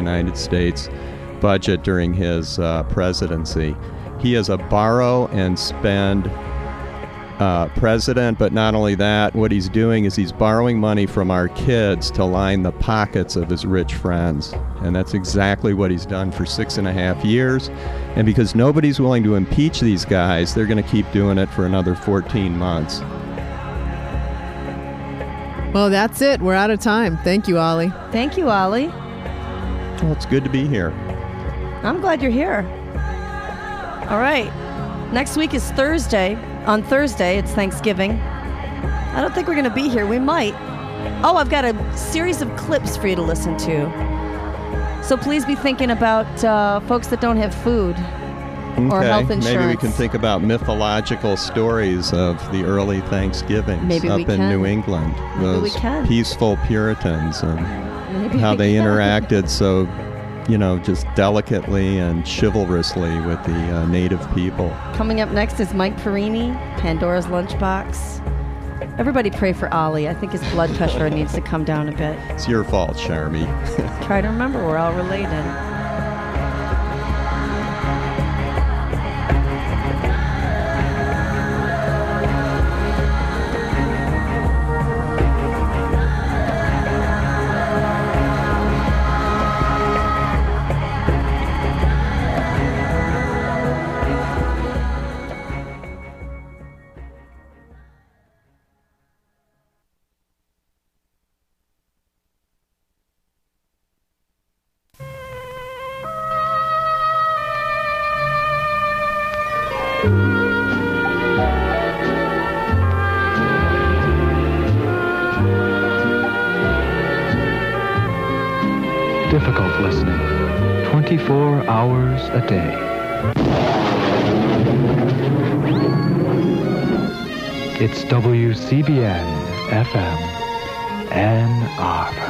United States budget during his uh, presidency. He is a borrow and spend uh, president, but not only that, what he's doing is he's borrowing money from our kids to line the pockets of his rich friends. And that's exactly what he's done for six and a half years. And because nobody's willing to impeach these guys, they're going to keep doing it for another 14 months. Well, that's it. We're out of time. Thank you, Ollie. Thank you, Ollie. Well, it's good to be here. I'm glad you're here. All right. Next week is Thursday. On Thursday, it's Thanksgiving. I don't think we're going to be here. We might. Oh, I've got a series of clips for you to listen to. So please be thinking about uh, folks that don't have food or health insurance. Maybe we can think about mythological stories of the early Thanksgivings Maybe up in. New England. Maybe those peaceful Puritans and how they interacted so, you know, just delicately and chivalrously with the uh, native people. Coming up next is Mike Perini, Pandora's Lunchbox. Everybody pray for Ollie. I think his blood pressure needs to come down a bit. It's your fault, Charmy. Try to remember we're all related. 24 hours a day. It's WCBN FM, Ann Arbor.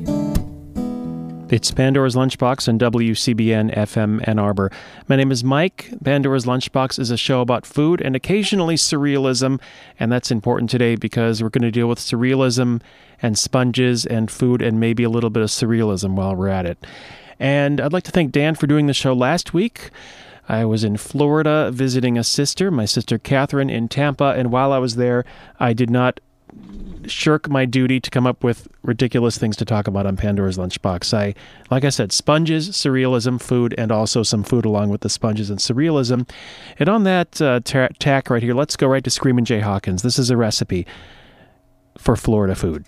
It's Pandora's Lunchbox on WCBN FM Ann Arbor. My name is Mike. Pandora's Lunchbox is a show about food and occasionally surrealism, and that's important today because we're going to deal with surrealism and sponges and food and maybe a little bit of surrealism while we're at it. And I'd like to thank Dan for doing the show last week. I was in Florida visiting a sister, my sister Catherine, in Tampa, and while I was there, I did not shirk my duty to come up with ridiculous things to talk about on Pandora's Lunchbox. I, like I said, sponges, surrealism, food, and also some food along with the sponges and surrealism. And on that uh, ta- tack right here, let's go right to Screamin' Jay Hawkins. This is a recipe for Florida food.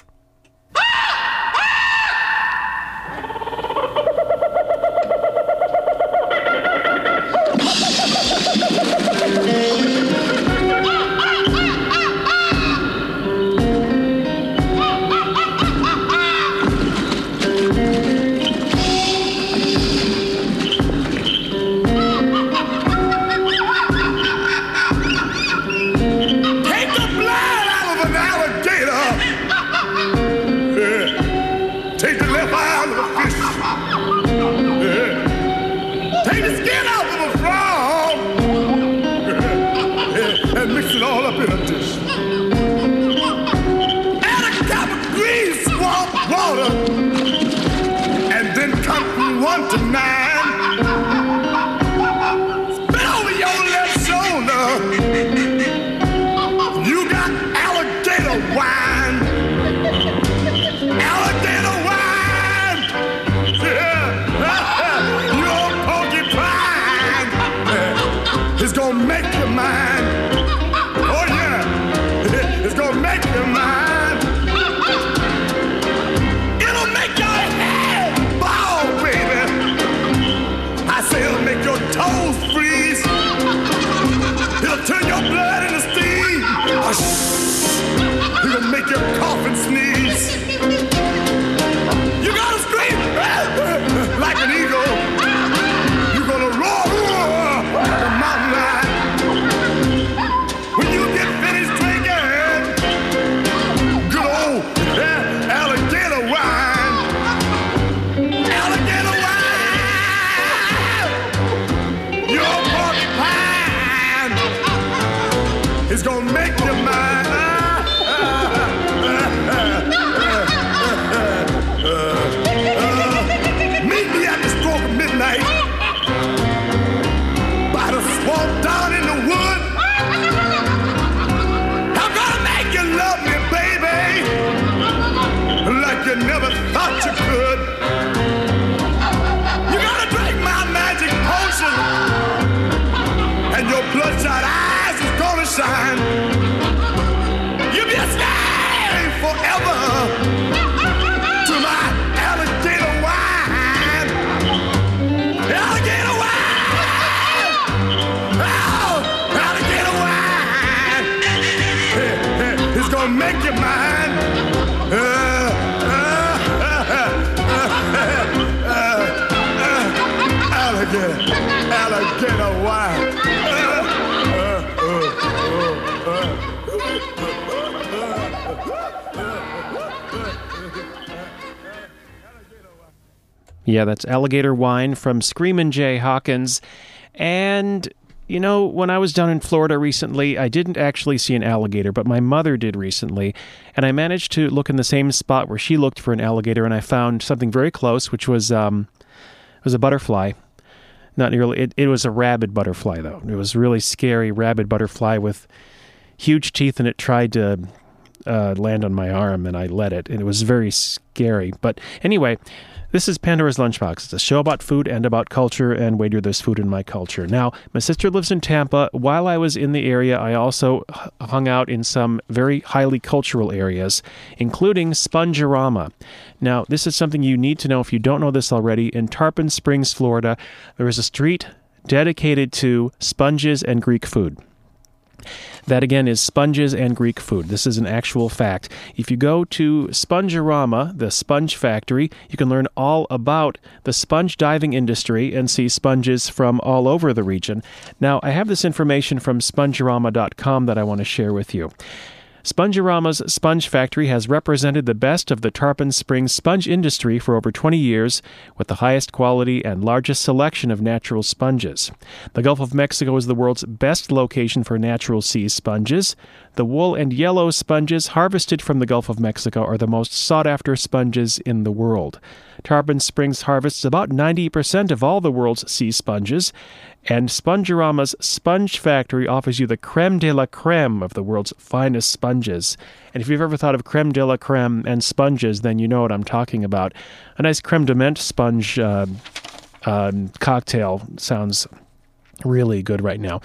Yeah, that's Alligator Wine from Screamin' Jay Hawkins. And, you know, when I was down in Florida recently, I didn't actually see an alligator, but my mother did recently. And I managed to look in the same spot where she looked for an alligator, and I found something very close, which was, um, it was a butterfly. Not nearly, it, it was a rabid butterfly, though. It was really scary, rabid butterfly with huge teeth, and it tried to uh, land on my arm, and I let it, and it was very scary. But anyway, this is Pandora's Lunchbox. It's a show about food and about culture, and waiter, there's food in my culture. Now, my sister lives in Tampa. While I was in the area, I also hung out in some very highly cultural areas, including Spongerama. Now, this is something you need to know if you don't know this already. In Tarpon Springs, Florida, there is a street dedicated to sponges and Greek food. That again is sponges and Greek food. This is an actual fact. If you go to Spongerama, the sponge factory, you can learn all about the sponge diving industry and see sponges from all over the region. Now, I have this information from spongerama.com that I want to share with you. Spongerama's Sponge Factory has represented the best of the Tarpon Springs sponge industry for over 20 years with the highest quality and largest selection of natural sponges. The Gulf of Mexico is the world's best location for natural sea sponges. The wool and yellow sponges harvested from the Gulf of Mexico are the most sought after sponges in the world. Tarpon Springs harvests about 90% of all the world's sea sponges, and Spongerama's Sponge Factory offers you the creme de la creme of the world's finest sponges. And if you've ever thought of creme de la creme and sponges, then you know what I'm talking about. A nice creme de menthe sponge uh, uh, cocktail sounds really good right now.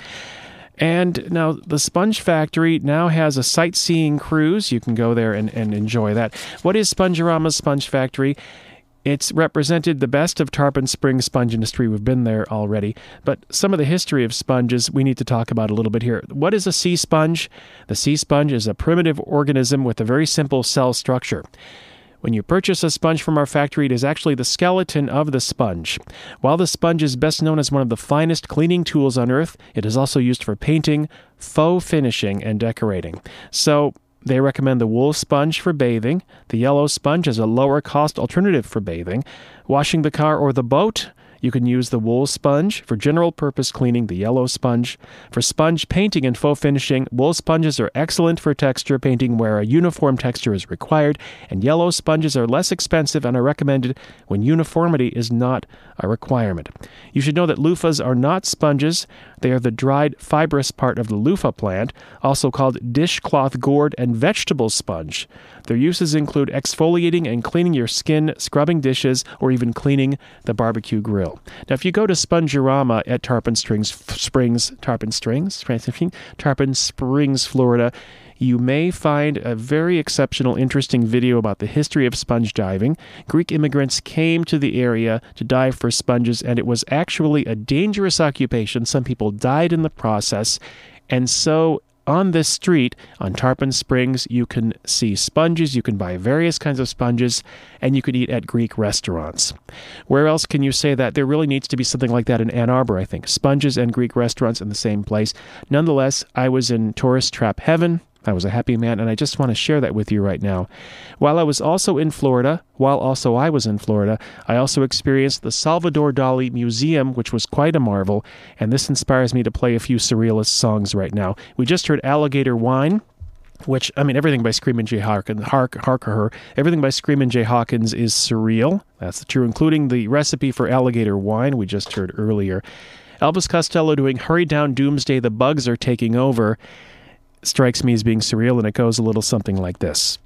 And now the Sponge Factory now has a sightseeing cruise. You can go there and, and enjoy that. What is Spongerama's Sponge Factory? It's represented the best of Tarpon Springs sponge industry. We've been there already, but some of the history of sponges we need to talk about a little bit here. What is a sea sponge? The sea sponge is a primitive organism with a very simple cell structure. When you purchase a sponge from our factory, it is actually the skeleton of the sponge. While the sponge is best known as one of the finest cleaning tools on earth, it is also used for painting, faux finishing, and decorating. So, they recommend the wool sponge for bathing, the yellow sponge as a lower cost alternative for bathing, washing the car or the boat. You can use the wool sponge for general purpose cleaning, the yellow sponge. For sponge painting and faux finishing, wool sponges are excellent for texture painting where a uniform texture is required, and yellow sponges are less expensive and are recommended when uniformity is not a requirement. You should know that loofahs are not sponges, they are the dried fibrous part of the loofah plant, also called dishcloth gourd and vegetable sponge. Their uses include exfoliating and cleaning your skin, scrubbing dishes, or even cleaning the barbecue grill. Now, if you go to Spongerama at Tarpon Springs, Springs, Tarpon Springs, Tarpon Springs, Florida, you may find a very exceptional, interesting video about the history of sponge diving. Greek immigrants came to the area to dive for sponges, and it was actually a dangerous occupation. Some people died in the process. And so on this street on Tarpon Springs, you can see sponges, you can buy various kinds of sponges, and you can eat at Greek restaurants. Where else can you say that? There really needs to be something like that in Ann Arbor, I think. Sponges and Greek restaurants in the same place. Nonetheless, I was in tourist trap heaven. I was a happy man, and I just want to share that with you right now. While I was also in Florida, while also I was in Florida, I also experienced the Salvador Dali Museum, which was quite a marvel, and this inspires me to play a few surrealist songs right now. We just heard Alligator Wine. Which I mean, everything by Screamin' Jay Hawkins, Hark, Harker, everything by Screamin' Jay Hawkins is surreal. That's true, including the recipe for alligator wine we just heard earlier. Elvis Costello doing "Hurry Down Doomsday, the Bugs Are Taking Over," strikes me as being surreal, and it goes a little something like this.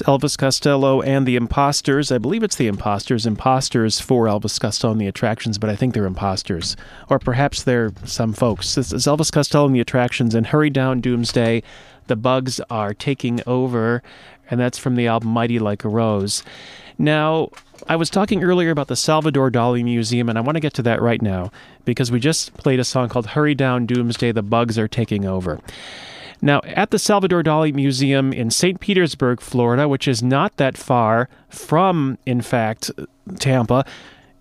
That's Elvis Costello and the Imposters. I believe it's the Imposters. Imposters for Elvis Costello and the Attractions, but I think they're imposters. Or perhaps they're some folks. This is Elvis Costello and the Attractions and Hurry Down Doomsday. The bugs are taking over, and that's from the album Mighty Like a Rose. Now, I was talking earlier about the Salvador Dali Museum, and I want to get to that right now because we just played a song called Hurry Down Doomsday, The Bugs Are Taking Over. Now, at the Salvador Dali Museum in St. Petersburg, Florida, which is not that far from, in fact, Tampa,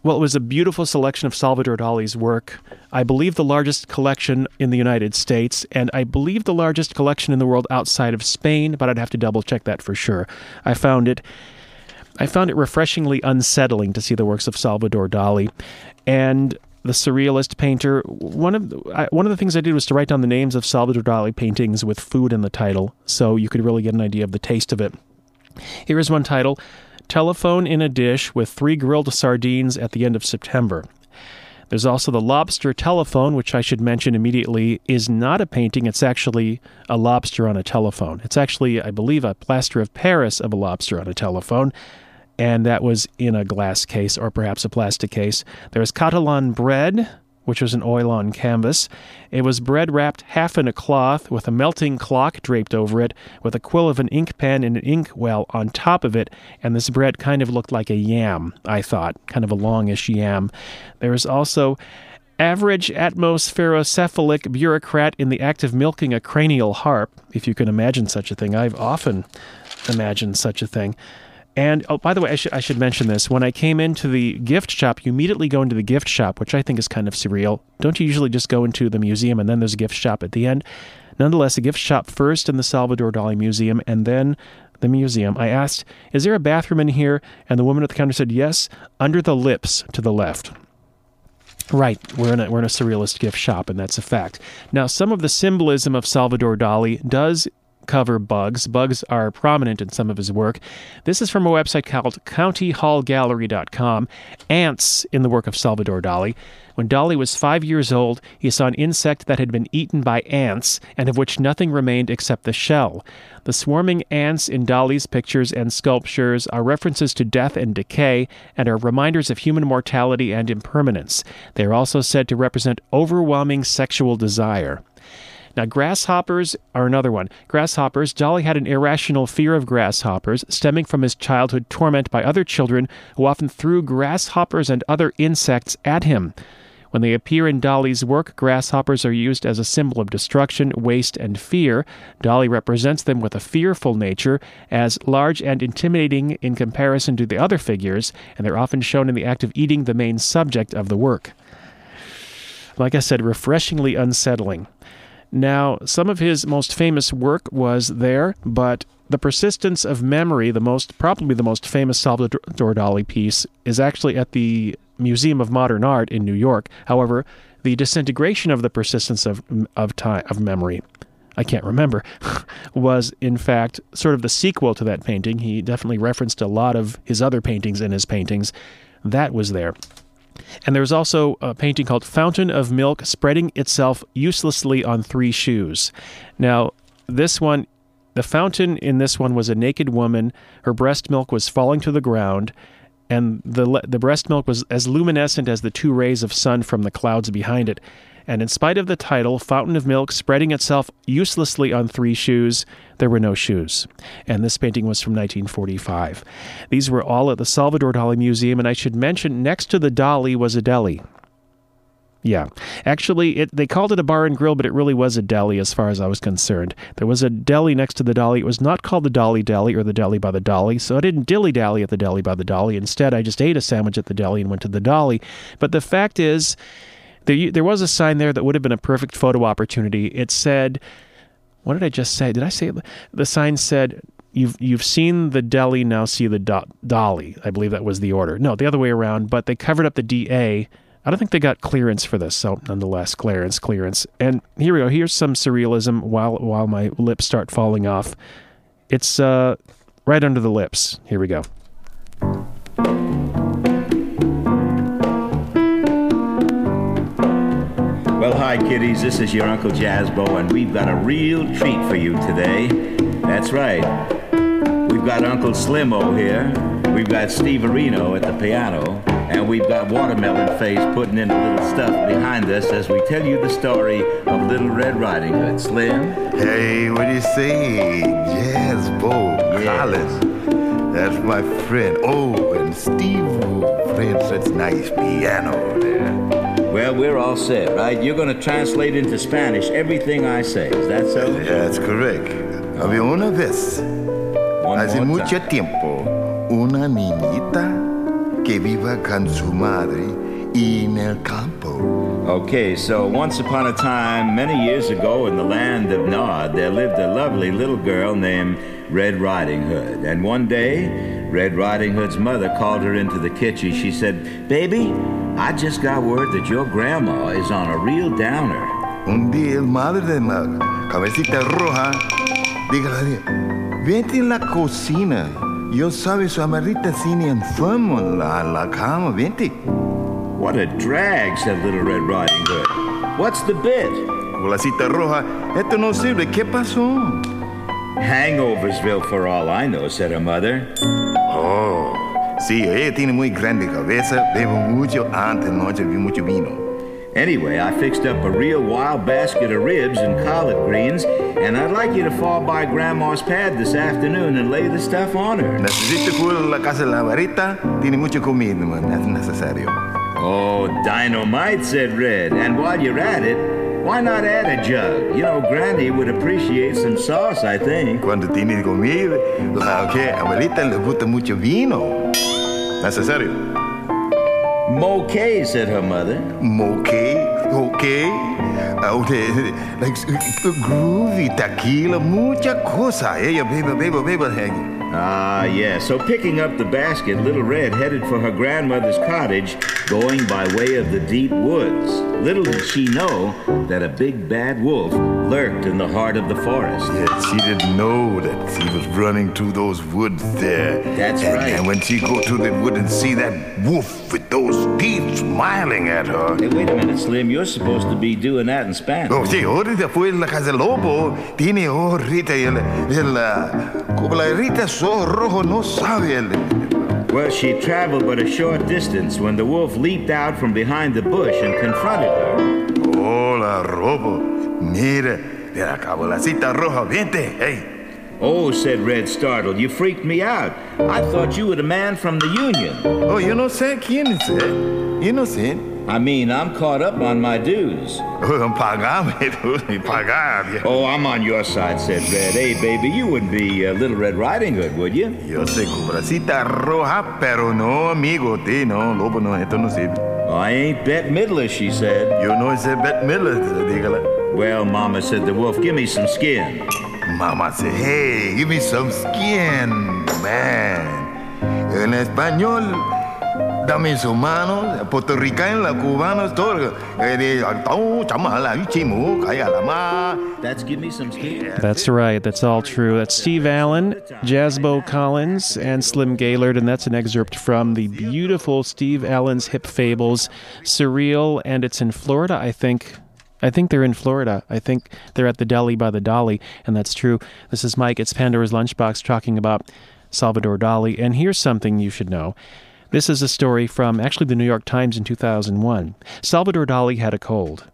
well, it was a beautiful selection of Salvador Dali's work. I believe the largest collection in the United States, and I believe the largest collection in the world outside of Spain, but I'd have to double check that for sure. I found it. I found it refreshingly unsettling to see the works of Salvador Dali, and the surrealist painter. One of the, I, one of the things I did was to write down the names of Salvador Dali paintings with food in the title, so you could really get an idea of the taste of it. Here is one title: "Telephone in a Dish with Three Grilled Sardines at the End of September." There's also the lobster telephone, which I should mention immediately is not a painting. It's actually a lobster on a telephone. It's actually, I believe, a plaster of Paris of a lobster on a telephone and that was in a glass case or perhaps a plastic case. There was Catalan bread, which was an oil on canvas. It was bread wrapped half in a cloth with a melting clock draped over it, with a quill of an ink pen and an ink well on top of it, and this bread kind of looked like a yam, I thought, kind of a longish yam. There was also average atmospherocephalic bureaucrat in the act of milking a cranial harp, if you can imagine such a thing. I've often imagined such a thing. And oh, by the way, I, should I should mention this. When I came into the gift shop, you immediately go into the gift shop, which I think is kind of surreal. Don't you usually just go into the museum and then there's a gift shop at the end? Nonetheless, a gift shop first in the Salvador Dali Museum and then the museum. I asked, Is there a bathroom in here? And the woman at the counter said, Yes, under the lips to the left. Right, we're in, a, we're in a surrealist gift shop, and that's a fact. Now, some of the symbolism of Salvador Dali does cover bugs. Bugs are prominent in some of his work. This is from a website called countyhallgallery.com. Ants in the work of Salvador Dali. When Dali was five years old, he saw an insect that had been eaten by ants and of which nothing remained except the shell. The swarming ants in Dali's pictures and sculptures are references to death and decay and are reminders of human mortality and impermanence. They are also said to represent overwhelming sexual desire. Now, grasshoppers are another one. Grasshoppers, Dali had an irrational fear of grasshoppers, stemming from his childhood torment by other children who often threw grasshoppers and other insects at him. When they appear in Dali's work, grasshoppers are used as a symbol of destruction, waste, and fear. Dali represents them with a fearful nature, as large and intimidating in comparison to the other figures, and they're often shown in the act of eating the main subject of the work. Like I said, refreshingly unsettling. Now, some of his most famous work was there, but the persistence of memory, the most probably the most famous Salvador Dali piece, is actually at the Museum of Modern Art in New York. However, the disintegration of the persistence of of time of memory, I can't remember, was in fact sort of the sequel to that painting. He definitely referenced a lot of his other paintings in his paintings. That was there. And there's also a painting called Fountain of Milk Spreading Itself Uselessly on Three Shoes. Now, this one, the fountain in this one was a naked woman. Her breast milk was falling to the ground, and the, the breast milk was as luminescent as the two rays of sun from the clouds behind it. And in spite of the title, Fountain of Milk spreading itself uselessly on three shoes, there were no shoes. And this painting was from 1945. These were all at the Salvador Dali Museum, and I should mention next to the Dali was a deli. Yeah. Actually, it, they called it a bar and grill, but it really was a deli as far as I was concerned. There was a deli next to the Dali. It was not called the Dali Deli or the Deli by the Dali, so I didn't dilly dally at the Deli by the Dali. Instead, I just ate a sandwich at the deli and went to the Dali. But the fact is, there, there was a sign there that would have been a perfect photo opportunity. It said, what did I just say? Did I say the sign said you've you've seen the deli now see the do- Dali. I believe that was the order. No, the other way around. But they covered up the DA. I don't think they got clearance for this. So nonetheless, clearance, clearance. And here we go. Here's some surrealism while while my lips start falling off. It's uh, right under the lips. Here we go. Hi, kiddies. This is your Uncle Jazzbo, and we've got a real treat for you today. That's right. We've got Uncle Slimo here. We've got Steve Areno at the piano. And we've got Watermelon Face putting in a little stuff behind us as we tell you the story of Little Red Riding Hood. Slim? Hey, what do you say? Jazz Bo Yeah. That's my friend. Oh, and Steve playing such nice piano there. Well, we're all set, right? You're going to translate into Spanish everything I say. Is that so? Yeah, that's correct. Había una vez, One hace more mucho time. tiempo, una niñita que viva con su madre en el campo. Okay, so once upon a time, many years ago, in the land of Nod, there lived a lovely little girl named Red Riding Hood. And one day, Red Riding Hood's mother called her into the kitchen. She said, Baby, I just got word that your grandma is on a real downer. Un día el madre de la cabecita roja, dígale, vete en la cocina. Yo sabe su amarita cine enfermo en la, la cama, vente. What a drag, said Little Red Riding Hood. What's the bit? Bolacita roja, esto no sirve, ¿qué pasó? Hangoversville for all I know, said her mother. Oh, sí, ella tiene muy grande cabeza, bebo mucho antes noche, vi mucho vino. Anyway, I fixed up a real wild basket of ribs and collard greens, and I'd like you to fall by Grandma's pad this afternoon and lay the stuff on her. Necesito cuidar la casa de la varita, tiene mucha comida, man, es necesario. Oh, dynamite, said Red. And while you're at it, why not add a jug? You know, Granny would appreciate some sauce, I think. Cuando tiene comida, la que abuelita le gusta mucho vino. Necesario. Moquet, said her mother. Okay, okay. Uh, okay, like groovy, tequila, mucha cosa. Ella beba, beba, beba, hanging. Ah, yeah. So picking up the basket, Little Red headed for her grandmother's cottage, going by way of the deep woods. Little did she know that a big bad wolf, lurked in the heart of the forest. Yeah, she didn't know that he was running through those woods there. That's and, right. And when she go to the wood and see that wolf with those teeth smiling at her. Hey, wait a minute, Slim. You're supposed to be doing that in Spanish. Oh, sí, ahorita fue la casa lobo. Tiene ahorita el, el, ah, como la rita so rojo no sabe el, Well, she traveled but a short distance when the wolf leaped out from behind the bush and confronted her. Hola, robo. Mira, de la cabolacita roja, vente, hey. Oh, said Red, startled, you freaked me out. I thought you were the man from the Union. Oh, you know, sé quién es él. Yo no sé. I mean, I'm caught up on my dues. Oh, pagame, tú, pagar. viejo. Oh, I'm on your side, said Red. Hey, baby, you wouldn't be uh, Little Red Riding Hood, would you? Yo sé cabolacita roja, pero no amigo, ti, no, lobo, no, esto no sirve. I ain't Bette Midler, she said. Yo no sé Bette Miller, dígala. Well, Mama said the wolf, give me some skin. Mama said, hey, give me some skin, man. En español, dame sus manos, puertorriqueños, cubanos, todo. De, "Oh, chamala, chimu, cállala, ma." That's give me some skin. That's right. That's all true. That's Steve Allen, Jazzbo Collins, and Slim Gaillard, and that's an excerpt from the beautiful Steve Allen's Hip Fables, Surreal, and it's in Florida, I think. I think they're in Florida. I think they're at the deli by the Dali, and that's true. This is Mike. It's Pandora's Lunchbox talking about Salvador Dali, and here's something you should know. This is a story from actually the New York Times in 2001. Salvador Dali had a cold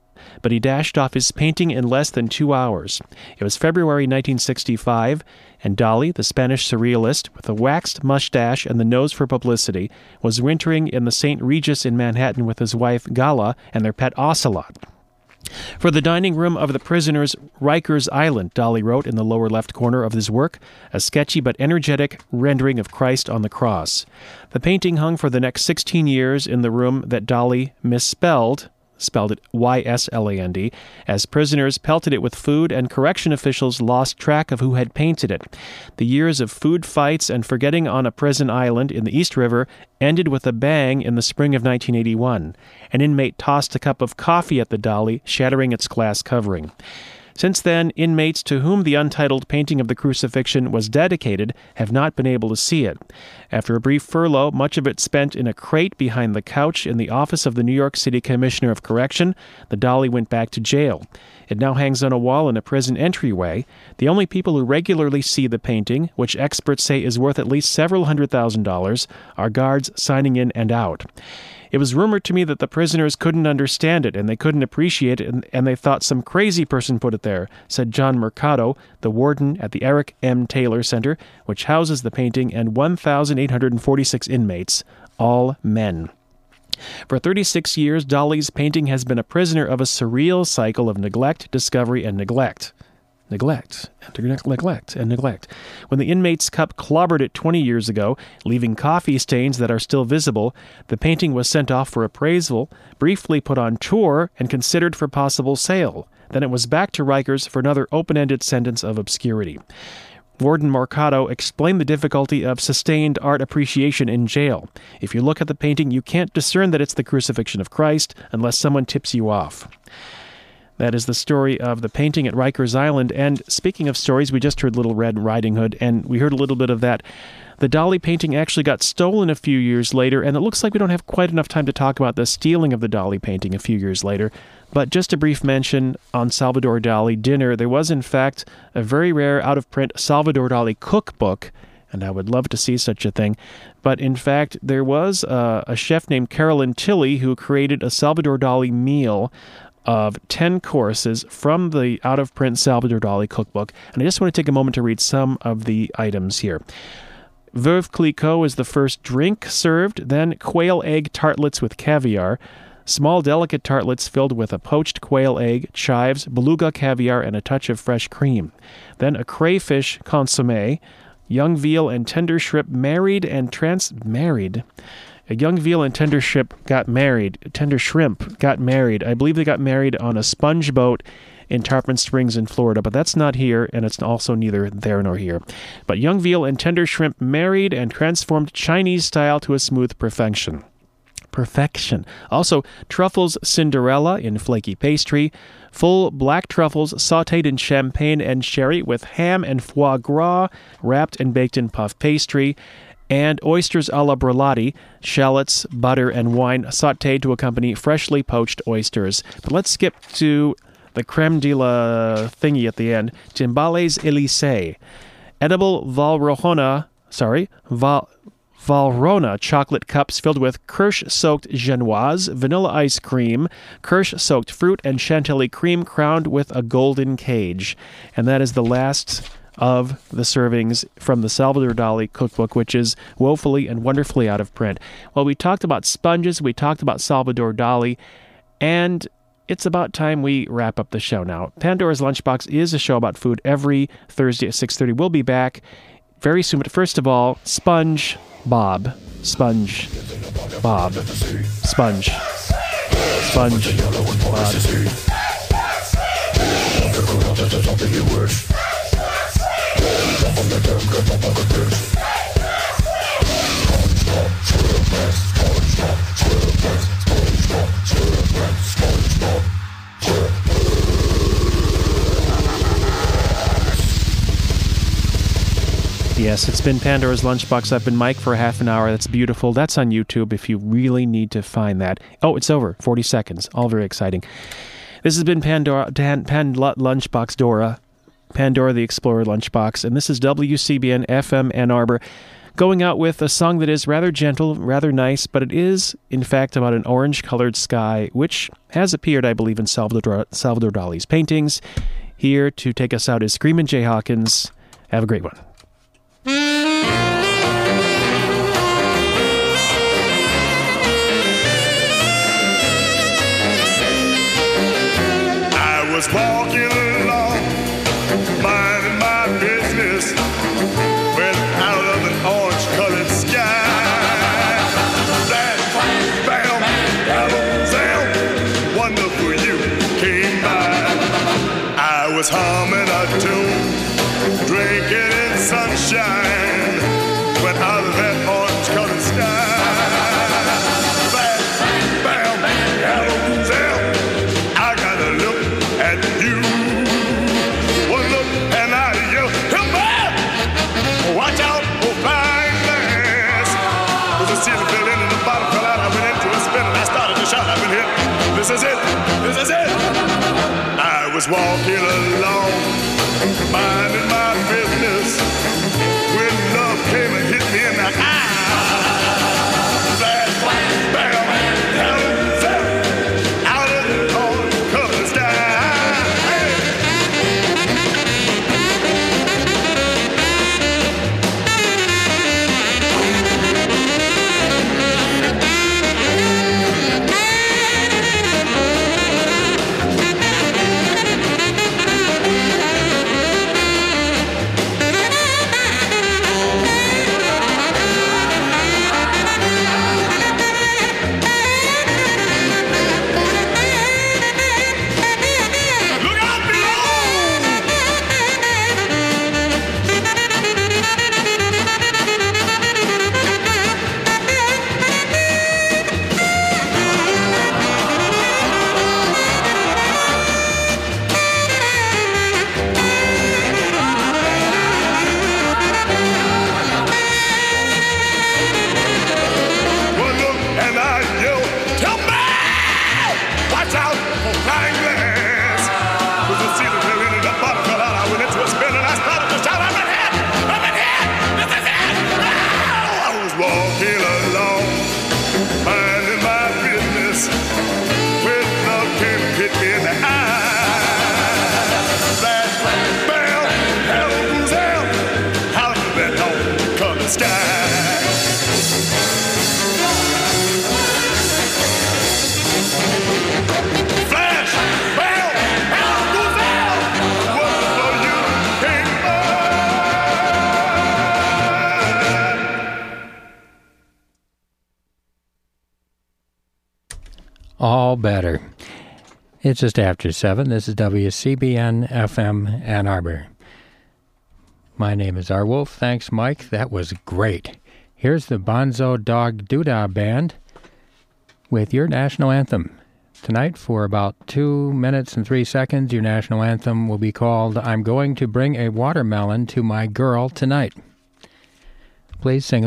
but he dashed off his painting in less than two hours. It was February 1965, and Dali, the Spanish surrealist with a waxed mustache and the nose for publicity, was wintering in the St. Regis in Manhattan with his wife Gala and their pet ocelot. For the dining room of the prisoners, Rikers Island, Dali wrote in the lower left corner of his work, a sketchy but energetic rendering of Christ on the cross. The painting hung for the next 16 years in the room that Dali misspelled spelled it Y S L A N D, as prisoners pelted it with food and correction officials lost track of who had painted it. The years of food fights and forgetting on a prison island in the East River ended with a bang in the spring of 1981. An inmate tossed a cup of coffee at the Dali, shattering its glass covering. Since then, inmates to whom the untitled painting of the crucifixion was dedicated have not been able to see it. After a brief furlough, much of it spent in a crate behind the couch in the office of the New York City Commissioner of Correction, the Dali went back to jail. It now hangs on a wall in a prison entryway. The only people who regularly see the painting, which experts say is worth at least several hundred thousand dollars, are guards signing in and out. It was rumored to me that the prisoners couldn't understand it and they couldn't appreciate it and, and they thought some crazy person put it there, said John Mercado, the warden at the Eric M. Taylor Center, which houses the painting and 1,846 inmates, all men. For 36 years, Dali's painting has been a prisoner of a surreal cycle of neglect, discovery, and neglect. Neglect, and neglect, and neglect. When the inmate's cup clobbered it 20 years ago, leaving coffee stains that are still visible, the painting was sent off for appraisal, briefly put on tour, and considered for possible sale. Then it was back to Rikers for another open ended sentence of obscurity. Warden Mercado explained the difficulty of sustained art appreciation in jail. If you look at the painting, you can't discern that it's the crucifixion of Christ unless someone tips you off. That is the story of the painting at Rikers Island. And speaking of stories, we just heard Little Red Riding Hood, and we heard a little bit of that. The Dali painting actually got stolen a few years later, and it looks like we don't have quite enough time to talk about the stealing of the Dali painting a few years later. But just a brief mention on Salvador Dali dinner, there was in fact a very rare out of print Salvador Dali cookbook and I would love to see such a thing. But in fact, there was a, a chef named Carolyn Tilley who created a Salvador Dali meal of 10 courses from the out of print Salvador Dali cookbook. And I just want to take a moment to read some of the items here. Veuve Clicquot is the first drink served, then quail egg tartlets with caviar, small delicate tartlets filled with a poached quail egg, chives, beluga caviar, and a touch of fresh cream. Then a crayfish consomme, young veal and tender shrimp married and trans married. A young veal and tender shrimp got married. Tender shrimp got married. I believe they got married on a sponge boat in Tarpon Springs in Florida, but that's not here, and it's also neither there nor here. But young veal and tender shrimp married and transformed Chinese style to a smooth perfection. perfection. Also, truffles Cinderella in flaky pastry, full black truffles sauteed in champagne and sherry with ham and foie gras wrapped and baked in puff pastry, and oysters a la Brulati, shallots, butter, and wine sauteed to accompany freshly poached oysters. But let's skip to the creme de la thingy at the end, Timbales Elysee. Edible Valrhona, sorry, Val, Valrhona chocolate cups filled with Kirsch soaked genoise, vanilla ice cream, Kirsch soaked fruit, and chantilly cream crowned with a golden cage. And that is the last of the servings from the Salvador Dali cookbook, which is woefully and wonderfully out of print. Well, we talked about sponges, we talked about Salvador Dali, and it's about time we wrap up the show now. Pandora's Lunchbox is a show about food every Thursday at 6:30. We'll be back very soon, but first of all, Sponge Bob. Sponge Bob. Sponge. Sponge Bob. Yes, it's been Pandora's Lunchbox. I've been Mike for half an hour. That's beautiful. That's on YouTube if you really need to find that. Oh, it's over. 40 seconds. All very exciting. This has been Pandora, Pan, Lunchbox Dora, Pandora the Explorer Lunchbox, and this is WCBN FM Ann Arbor, going out with a song that is rather gentle, rather nice, but it is, in fact, about an orange colored sky, which has appeared, I believe, in Salvador, Salvador Dali's paintings. Here to take us out is Screamin' Jay Hawkins. Have a great one. I was walking sunshine, minding It's just after 7. This is WCBN FM Ann Arbor. My name is R. Wolf. Thanks, Mike. That was great. Here's the Bonzo Dog Doodah Band with your national anthem. Tonight, for about two minutes and three seconds, your national anthem will be called I'm Going to Bring a Watermelon to My Girl Tonight. Please sing